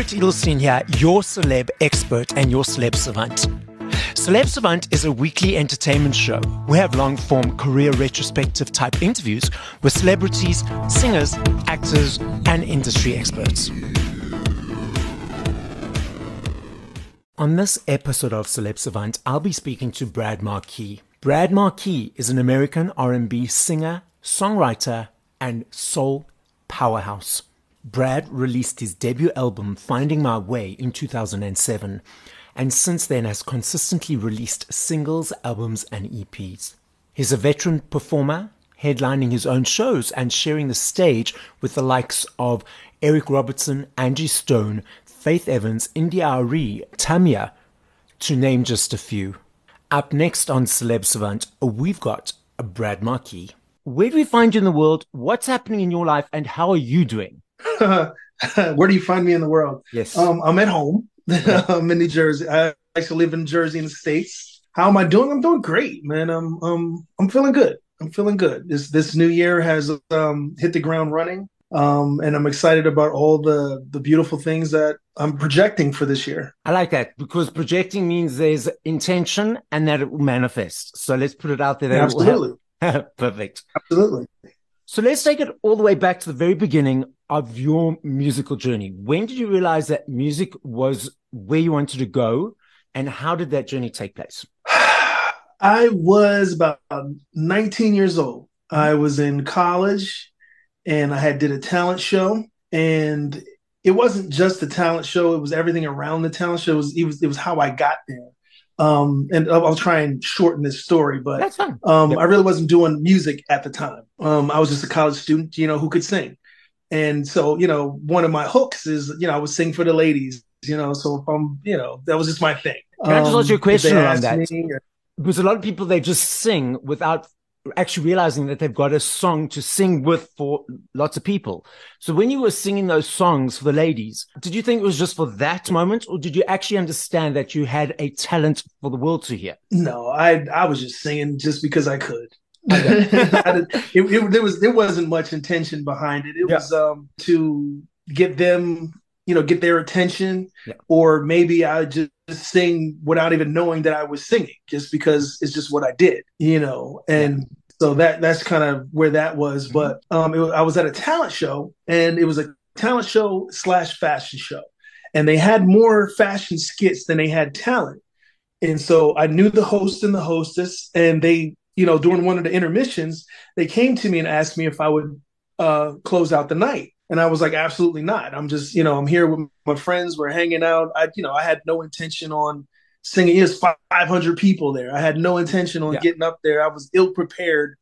Barret Edelstein here, your celeb expert and your celeb savant. Celeb Savant is a weekly entertainment show. We have long form career retrospective type interviews with celebrities, singers, actors, and industry experts. On this episode of Celeb Savant, I'll be speaking to Bradd Marquis. Bradd Marquis is an American R&B singer, songwriter, and soul powerhouse. Bradd released his debut album Finding My Way in 2007 and since then has consistently released singles, albums, and EPs. He's a veteran performer, headlining his own shows and sharing the stage with the likes of Eric Roberson, Angie Stone, Faith Evans, India.Arie, Tamia, to name just a few. Up next on Celeb Savant, we've got Bradd Marquis. Where do we find you in the world? What's happening in your life? And how are you doing? Where do you find me in the world? Yes. Um, I'm at home. I'm in New Jersey. I actually live in Jersey in the States. How am I doing? I'm doing great, man. I'm um I'm feeling good. I'm feeling good. This this new year has um hit the ground running. Um, and I'm excited about all the the beautiful things that I'm projecting for this year. I like that because projecting means there's intention and that it will manifest. So let's put it out there. That Absolutely. Perfect. Absolutely. So let's take it all the way back to the very beginning of your musical journey. When did you realize that music was where you wanted to go and how did that journey take place? I was about 19 years old. I was in college and I had did a talent show and it wasn't just the talent show, it was everything around the talent show. It was it was, it was how I got there. Um, and I'll, I'll, try and shorten this story, but Um, Yep. I really wasn't doing music at the time. Um, I was just a college student, you know, who could sing. And so, you know, one of my hooks is, you know, I would sing for the ladies, you know, so if I'm, you know, that was just my thing. Can I just ask you a um, question they around that? or- Because a lot of people, they just sing without actually realizing that they've got a song to sing with for lots of people. So when you were singing those songs for the ladies, did you think it was just for that moment or did you actually understand that you had a talent for the world to hear? No, I I was just singing just because I could. It, it, there was there wasn't much intention behind it. It Yeah. was um to get them, you know, get their attention, Yeah. or maybe I just sing without even knowing that I was singing, just because it's just what I did, you know. And so that that's kind of where that was. Mhm. But um, it was, I was at a talent show, and it was a talent show slash fashion show, and they had more fashion skits than they had talent. And so I knew the host and the hostess, and they, you know, during one of the intermissions, they came to me and asked me if I would uh, close out the night. And I was like, absolutely not. I'm just, you know, I'm here with my friends. We're hanging out. I, you know, I had no intention on singing. There's 500 people there. I had no intention on Yeah. getting up there. I was ill prepared,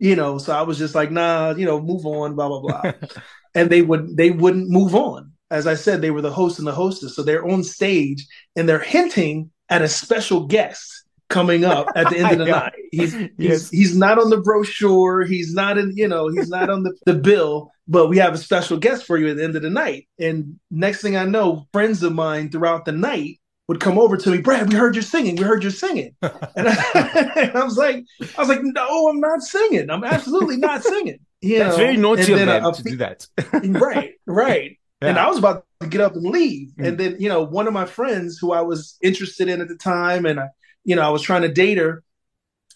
you know. So I was just like, nah, you know, move on, blah blah blah. and they would they wouldn't move on. As I said, they were the host and the hostess, so they're on stage and they're hinting at a special guest coming up at the end of the night. He's he's Yes. he's not on the brochure. He's not in you know he's not on the, the bill. But we have a special guest for you at the end of the night. And next thing I know, friends of mine throughout the night would come over to me, Bradd. We heard you singing. We heard you singing. And I, and I was like, I was like, no, I'm not singing. I'm absolutely not singing. You That's know? very naughty of them to do that. right, right. And I was about to get up and leave. Mm. And then, you know, one of my friends who I was interested in at the time, and I, you know, I was trying to date her,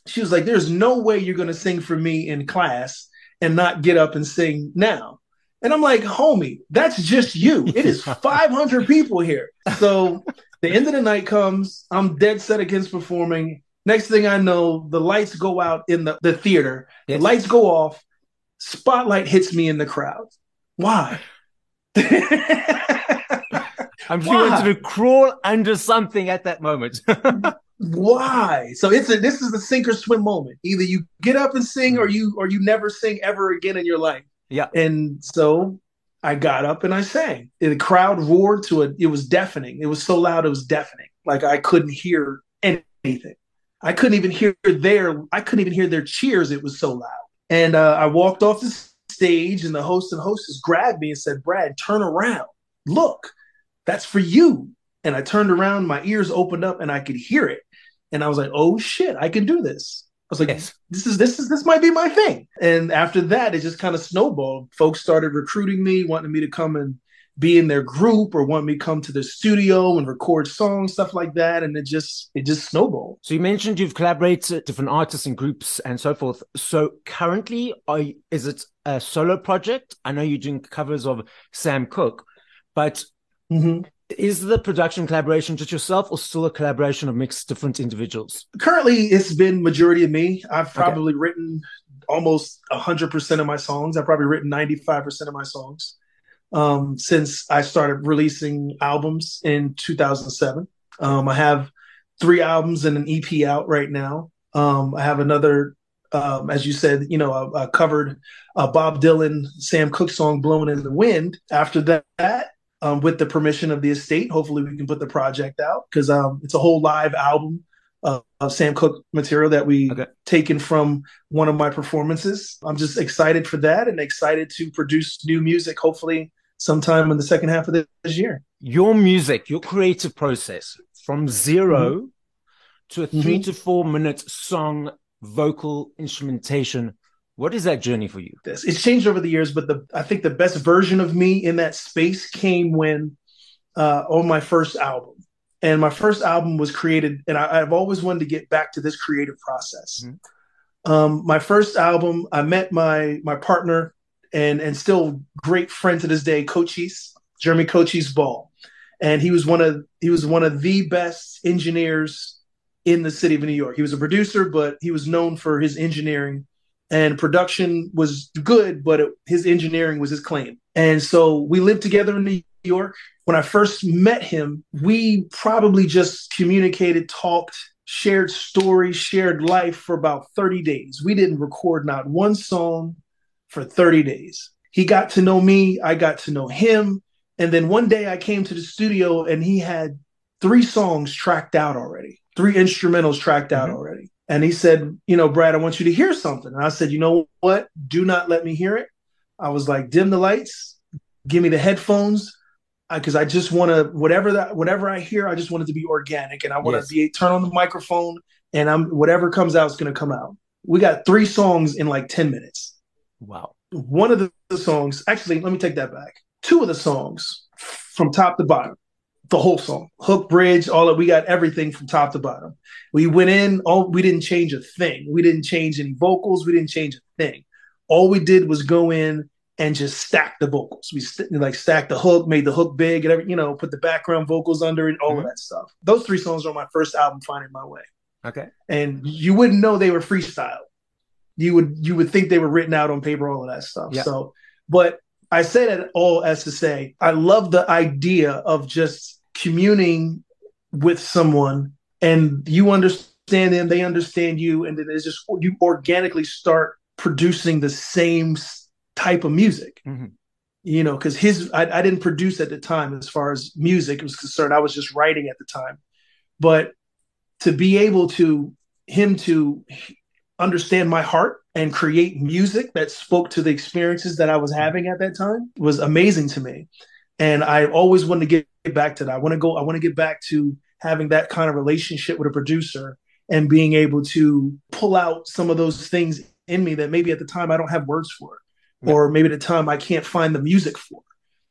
she was like, There's no way you're gonna sing for me in class and not get up and sing now. And I'm like, homie, that's just you. It is 500 people here. So the end of the night comes. I'm dead set against performing. Next thing I know, the lights go out in the, the theater. Yes. The lights go off. Spotlight hits me in the crowd. Why? I'm sure you wanted to crawl under something at that moment. Why? So it's a this is the sink or swim moment. Either you get up and sing or you or you never sing ever again in your life. Yeah. And so I got up and I sang. The crowd roared to it. It was deafening. It was so loud it was deafening. Like I couldn't hear anything. I couldn't even hear their I couldn't even hear their cheers. It was so loud. And uh, I walked off the stage and the host and hostess grabbed me and said, "Bradd, turn around. Look. That's for you." And I turned around, my ears opened up and I could hear it. And I was like, "Oh shit, I can do this." I was like, Yes. this is this is this might be my thing. And after that, it just kind of snowballed. Folks started recruiting me, wanting me to come and be in their group or want me to come to the studio and record songs, stuff like that. And it just it just snowballed. So you mentioned you've collaborated with different artists and groups and so forth. So currently, are is it a solo project? I know you're doing covers of Sam Cooke, but mm-hmm. Is the production collaboration just yourself or still a collaboration of mixed different individuals? Currently, it's been majority of me. I've probably okay. written almost 100% of my songs. I've probably written 95% of my songs um, since I started releasing albums in 2007. Um, I have three albums and an EP out right now. Um, I have another, um, as you said, you know, I, I covered a Bob Dylan, Sam Cooke song, "Blowing in the Wind." After that, um, with the permission of the estate, hopefully we can put the project out because um, it's a whole live album of, of Sam Cooke material that we okay. taken from one of my performances. I'm just excited for that and excited to produce new music. Hopefully sometime in the second half of this year. Your music, your creative process from 0 mm-hmm. to a 3 mm-hmm. to four minute song, vocal instrumentation. What is that journey for you? It's changed over the years, but the I think the best version of me in that space came when uh, on my first album. And my first album was created, and I, have always wanted to get back to this creative process. Mm-hmm. Um, my first album, I met my my partner and and still great friend to this day, Cochise, Jeremy Cochise Ball. And he was one of he was one of the best engineers in the city of New York. He was a producer, but he was known for his engineering and production was good, but it, his engineering was his claim. And so we lived together in New York. When I first met him, we probably just communicated, talked, shared stories, shared life for about 30 days. We didn't record not one song, for 30 days. He got to know me, I got to know him. And then one day I came to the studio and he had three songs tracked out already, three instrumentals tracked out mm-hmm. already. And he said, You know, Bradd, I want you to hear something. And I said, You know what? Do not let me hear it. I was like, Dim the lights, give me the headphones. Because I, I, just want to, whatever that, whatever I hear, I just want it to be organic, and I want to yes. be turn on the microphone, and I'm whatever comes out is going to come out. We got three songs in like ten minutes, Wow. One of the, the songs, actually, let me take that back. Two of the songs from top to bottom, the whole song, hook, bridge, all of we got everything from top to bottom. We went in, all we didn't change a thing. We didn't change any vocals. We didn't change a thing. All we did was go in and just stack the vocals. We st- like stacked the hook, made the hook big, and every, you know, put the background vocals under it, all mm-hmm. of that stuff. Those three songs are on my first album, Finding My Way. Okay. And you wouldn't know they were freestyle you would you would think they were written out on paper, all of that stuff. Yeah. So, but I say that all as to say I love the idea of just communing with someone and you understand them, they understand you, and then it's just you organically start producing the same type of music. Mm-hmm. You know, because his I, I didn't produce at the time as far as music was concerned. I was just writing at the time, but to be able to him to understand my heart and create music that spoke to the experiences that I was having at that time was amazing to me. And I always wanted to get back to that. I want to go, I want to get back to having that kind of relationship with a producer and being able to pull out some of those things in me that maybe at the time I don't have words for, yeah. or maybe at the time I can't find the music for,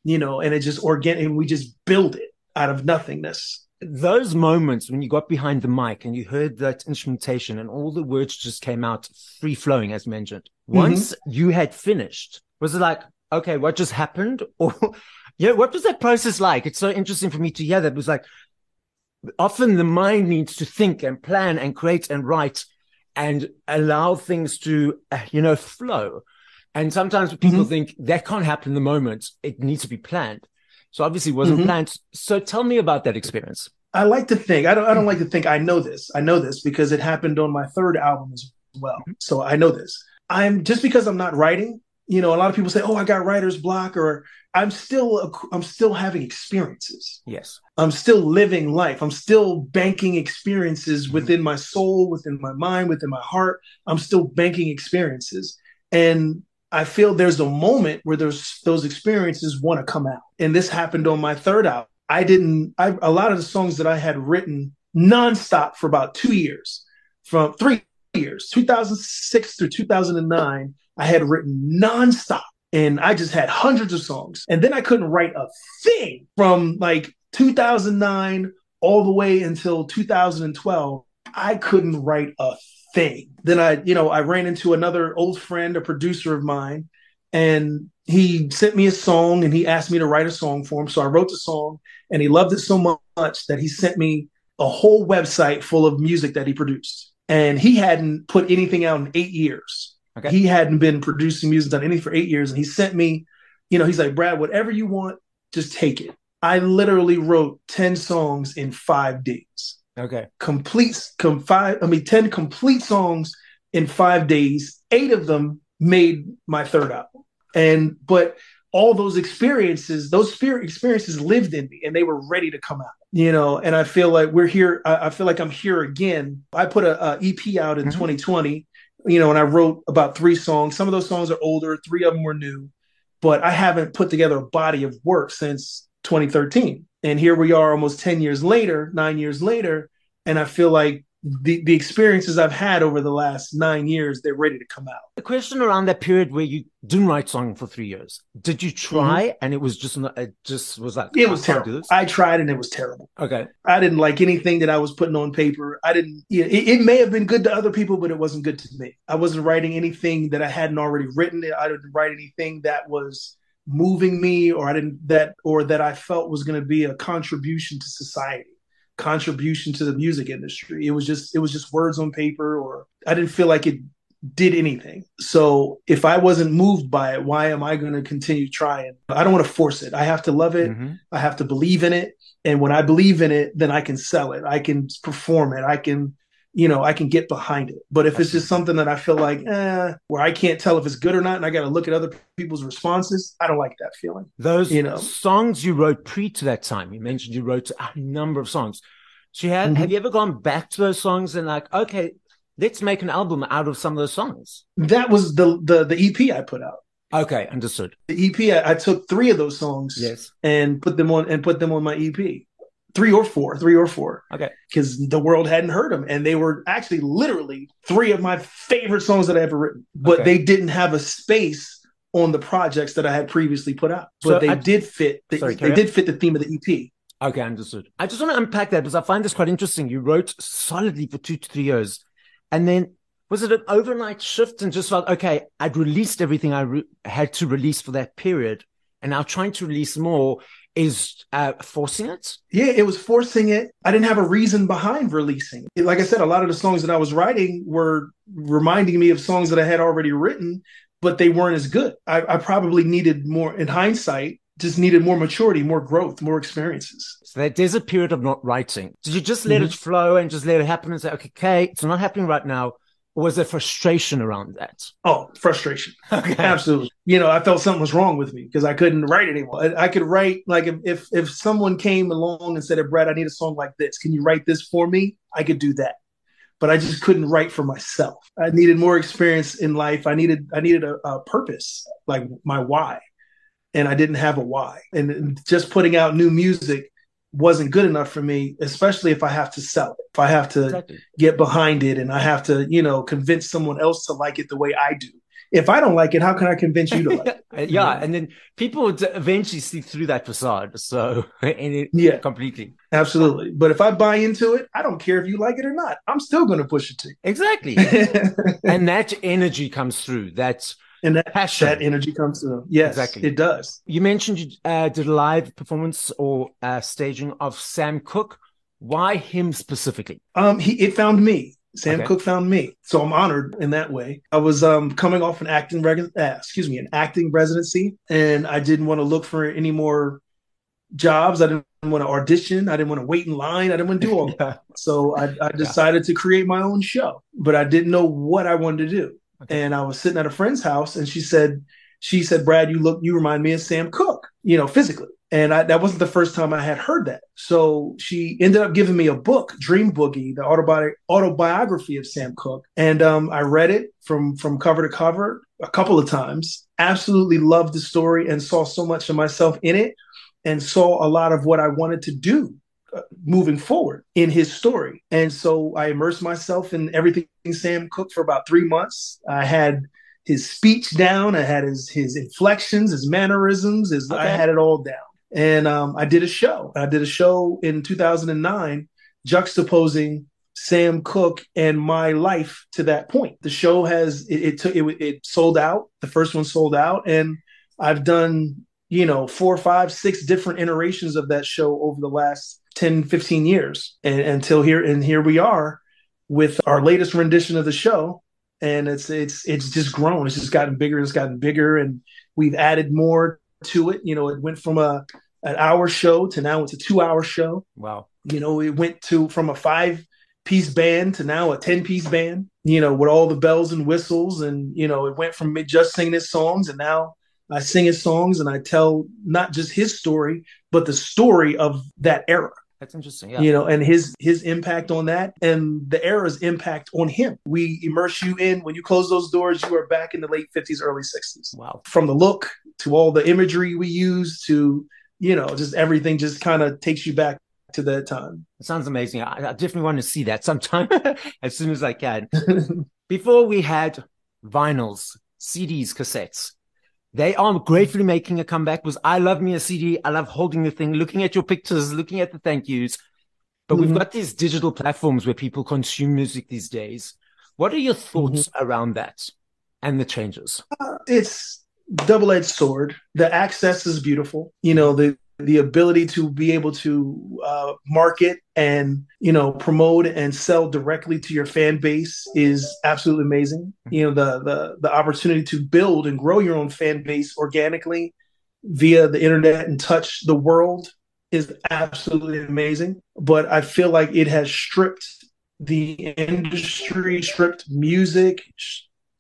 you know, and it just organic, and we just build it out of nothingness those moments when you got behind the mic and you heard that instrumentation and all the words just came out free flowing, as mentioned, mm-hmm. once you had finished, was it like, okay, what just happened? Or, yeah, what was that process like? It's so interesting for me to hear that. It was like, often the mind needs to think and plan and create and write and allow things to, uh, you know, flow. And sometimes people mm-hmm. think that can't happen in the moment. It needs to be planned. So obviously wasn't mm-hmm. planned. So tell me about that experience. I like to think I don't I don't like to think I know this. I know this because it happened on my third album as well. Mm-hmm. So I know this. I'm just because I'm not writing, you know, a lot of people say, "Oh, I got writer's block," or I'm still I'm still having experiences. Yes, I'm still living life. I'm still banking experiences mm-hmm. within my soul, within my mind, within my heart. I'm still banking experiences, and I feel there's a moment where there's those experiences want to come out. And this happened on my third album. I didn't, I, a lot of the songs that I had written nonstop for about two years, from three years, 2006 through 2009, I had written nonstop and I just had hundreds of songs. And then I couldn't write a thing from like 2009 all the way until 2012. I couldn't write a thing. Then I, you know, I ran into another old friend, a producer of mine, and he sent me a song and he asked me to write a song for him. So I wrote the song and he loved it so much that he sent me a whole website full of music that he produced. And he hadn't put anything out in eight years. Okay. He hadn't been producing music, done anything for eight years. And he sent me, you know, he's like, Bradd, whatever you want, just take it. I literally wrote 10 songs in five days. Okay. Complete, com- five, I mean, 10 complete songs in five days. Eight of them made my third album. And, but all those experiences, those spirit experiences lived in me and they were ready to come out, you know. And I feel like we're here. I, I feel like I'm here again. I put a, a EP out in mm-hmm. 2020, you know, and I wrote about three songs. Some of those songs are older, three of them were new, but I haven't put together a body of work since 2013. And here we are almost 10 years later, nine years later. And I feel like the, the experiences I've had over the last nine years, they're ready to come out. The question around that period where you didn't write song for three years, did you try mm-hmm. and it was just not, it just was like it was terrible. I tried and it was terrible. Okay, I didn't like anything that I was putting on paper. I didn't. You know, it, it, may have been good to other people, but it wasn't good to me. I wasn't writing anything that I hadn't already written. I didn't write anything that was moving me or I didn't that or that I felt was going to be a contribution to society contribution to the music industry. It was just it was just words on paper or I didn't feel like it did anything. So if I wasn't moved by it, why am I going to continue trying? I don't want to force it. I have to love it. Mm-hmm. I have to believe in it. And when I believe in it, then I can sell it. I can perform it. I can you know, I can get behind it. But if it's just something that I feel like, eh, where I can't tell if it's good or not, and I got to look at other people's responses, I don't like that feeling. Those, you know, songs you wrote pre to that time. You mentioned you wrote a number of songs. So you had, mm-hmm. have you ever gone back to those songs and like, okay, let's make an album out of some of those songs? That was the the the EP I put out. Okay, understood. The EP, I, I took three of those songs, yes, and put them on and put them on my EP three or four, three or four. Okay. Because the world hadn't heard them. And they were actually literally three of my favorite songs that I ever written. But okay. they didn't have a space on the projects that I had previously put out. But so they I, did fit the, sorry, they did fit the theme of the EP. Okay, understood. I just want to unpack that because I find this quite interesting. You wrote solidly for two to three years. And then was it an overnight shift and just felt, okay, I'd released everything I re- had to release for that period. And now trying to release more is uh, forcing it? Yeah, it was forcing it. I didn't have a reason behind releasing. It. Like I said, a lot of the songs that I was writing were reminding me of songs that I had already written, but they weren't as good. I, I probably needed more, in hindsight, just needed more maturity, more growth, more experiences. So there's a period of not writing. Did you just let mm-hmm. it flow and just let it happen and say, okay, okay, it's not happening right now? Was there frustration around that? Oh, frustration. Okay. Absolutely. You know, I felt something was wrong with me because I couldn't write anymore. I, I, could write like if, if if someone came along and said, hey, Bradd, I need a song like this. Can you write this for me? I could do that. But I just couldn't write for myself. I needed more experience in life. I needed I needed a, a purpose, like my why. And I didn't have a why. And just putting out new music wasn't good enough for me, especially if I have to sell it, if I have to exactly. get behind it and I have to, you know, convince someone else to like it the way I do. If I don't like it, how can I convince you to like it? yeah, uh, yeah, and then people would eventually see through that facade. So, it, yeah, completely, absolutely. But if I buy into it, I don't care if you like it or not. I'm still going to push it to you. Exactly, and that energy comes through. That's and that passion, that energy comes through. Yes, exactly. It does. You mentioned you uh, did a live performance or uh, staging of Sam Cooke. Why him specifically? Um, he it found me. Sam okay. Cooke found me, so I'm honored in that way. I was um, coming off an acting, reg- uh, excuse me, an acting residency, and I didn't want to look for any more jobs. I didn't want to audition. I didn't want to wait in line. I didn't want to do all yeah. that. So I, I decided yeah. to create my own show, but I didn't know what I wanted to do. And I was sitting at a friend's house and she said, she said, Bradd, you look, you remind me of Sam Cooke, you know, physically. And I, that wasn't the first time I had heard that. So she ended up giving me a book, Dream Boogie, the autobi- autobiography of Sam Cooke, And um, I read it from, from cover to cover a couple of times. Absolutely loved the story and saw so much of myself in it and saw a lot of what I wanted to do moving forward in his story. And so I immersed myself in everything Sam Cooke for about three months. I had his speech down. I had his his inflections, his mannerisms. His okay. I had it all down. And um, I did a show. I did a show in 2009, juxtaposing Sam Cooke and my life to that point. The show has it, it took it, it sold out. The first one sold out, and I've done you know four, five, six different iterations of that show over the last 10, 15 years, and until here and here we are with our latest rendition of the show and it's it's it's just grown. It's just gotten bigger it's gotten bigger and we've added more to it. You know it went from a an hour show to now it's a two hour show. Wow. You know it went to from a five piece band to now a 10 piece band you know with all the bells and whistles and you know it went from me just singing his songs and now i sing his songs and i tell not just his story but the story of that era that's interesting. Yeah. You know, and his his impact on that and the era's impact on him. We immerse you in when you close those doors, you are back in the late 50s, early 60s. Wow. From the look to all the imagery we use to, you know, just everything just kind of takes you back to that time. It sounds amazing. I, I definitely want to see that sometime as soon as I can. Before we had vinyls, CDs, cassettes. They are gratefully making a comeback because I love me a CD. I love holding the thing, looking at your pictures, looking at the thank yous. But mm-hmm. we've got these digital platforms where people consume music these days. What are your thoughts mm-hmm. around that and the changes? Uh, it's double-edged sword. The access is beautiful. You know, the the ability to be able to uh, market and you know promote and sell directly to your fan base is absolutely amazing. You know the the the opportunity to build and grow your own fan base organically via the internet and touch the world is absolutely amazing. But i feel like it has stripped the industry stripped music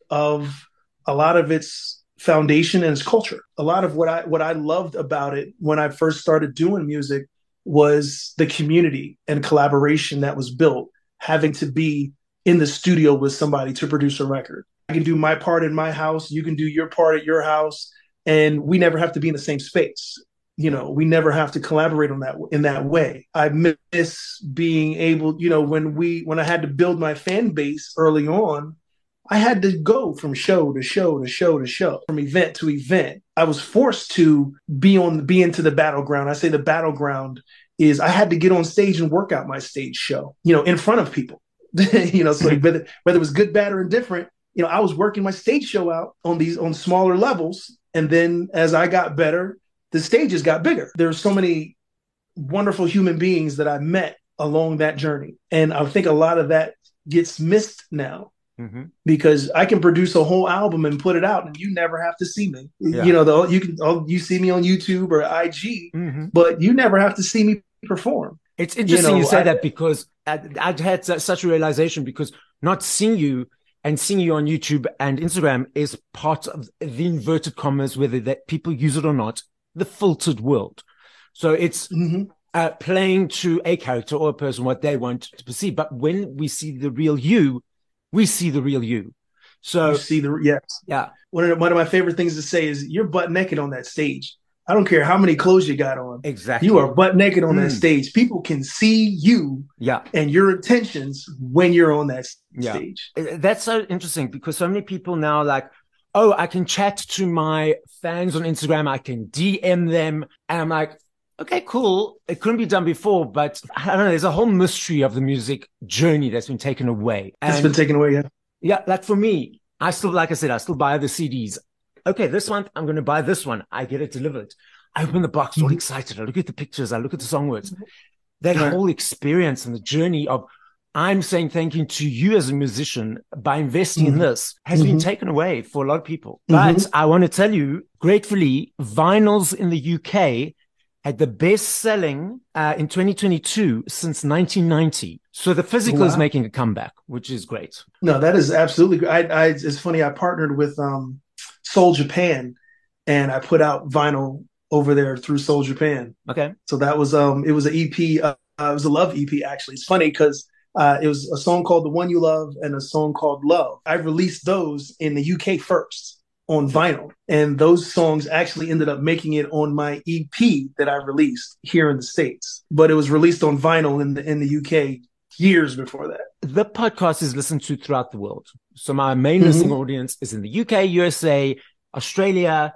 of a lot of its foundation and its culture. A lot of what I what I loved about it when I first started doing music was the community and collaboration that was built, having to be in the studio with somebody to produce a record. I can do my part in my house, you can do your part at your house, and we never have to be in the same space. You know, we never have to collaborate on that in that way. I miss being able, you know, when we when I had to build my fan base early on, I had to go from show to show to show to show, from event to event. I was forced to be on be into the battleground. I say the battleground is I had to get on stage and work out my stage show, you know, in front of people. you know, so mm-hmm. whether whether it was good, bad, or indifferent, you know, I was working my stage show out on these on smaller levels. And then as I got better, the stages got bigger. There were so many wonderful human beings that I met along that journey. And I think a lot of that gets missed now Mm-hmm. because I can produce a whole album and put it out, and you never have to see me. Yeah. You know, though you can oh, you see me on YouTube or IG, mm-hmm. but you never have to see me perform. It's interesting you, know, you say I, that because I, I'd had such a realization because not seeing you and seeing you on YouTube and Instagram is part of the inverted commas, whether that people use it or not, the filtered world. So it's mm-hmm. uh, playing to a character or a person what they want to perceive. But when we see the real you, we see the real you. So you see the yes, yeah. One of one of my favorite things to say is you're butt naked on that stage. I don't care how many clothes you got on. Exactly. You are butt naked on mm. that stage. People can see you yeah. and your intentions when you're on that stage. That's so interesting because so many people now like, oh, I can chat to my fans on Instagram. I can DM them. And I'm like, okay, cool. It couldn't be done before, but I don't know. There's a whole mystery of the music journey that's been taken away. And it's been taken away, yeah. Yeah, like for me, I still, like I said, I still buy the CDs. Okay, this month I'm going to buy this one. I get it delivered. I open the box, all mm-hmm. excited. I look at the pictures. I look at the song words. That right. whole experience and the journey of I'm saying thank you to you as a musician by investing mm-hmm. in this has mm-hmm. been taken away for a lot of people. Mm-hmm. But I want to tell you, gratefully, vinyls in the UK the best selling uh, in 2022 since 1990. So the physical wow. is making a comeback, which is great. No, that is absolutely great. I, I, it's funny. I partnered with um, Soul Japan, and I put out vinyl over there through Soul Japan. Okay. So that was um, it was an EP. Uh, it was a love EP actually. It's funny because uh, it was a song called "The One You Love" and a song called "Love." I released those in the UK first on vinyl. And those songs actually ended up making it on my EP that I released here in the States. But it was released on vinyl in the in the UK years before that. the podcast is listened to throughout the world. So my main Mhm. listening audience is in the UK, USA, Australia,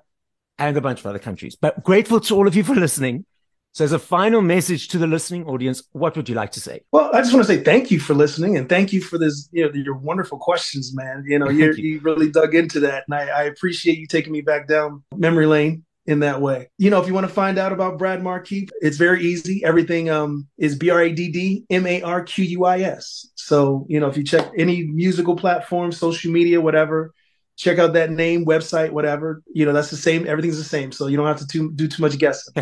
and a bunch of other countries. But grateful to all of you for listening. So as a final message to the listening audience, what would you like to say? Well, I just want to say thank you for listening and thank you for this, you know, your wonderful questions, man. You know, you. you really dug into that, and I, I appreciate you taking me back down memory lane in that way. You know, if you want to find out about Bradd Marquis, it's very easy. Everything um is B R A D D M A R Q U I S. So you know, if you check any musical platform, social media, whatever check out that name, website, whatever. You know, that's the same. Everything's the same. So you don't have to too, do too much guessing.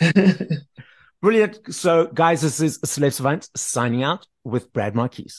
Brilliant. So, guys, this is Celeb Savant signing out with Bradd Marquis.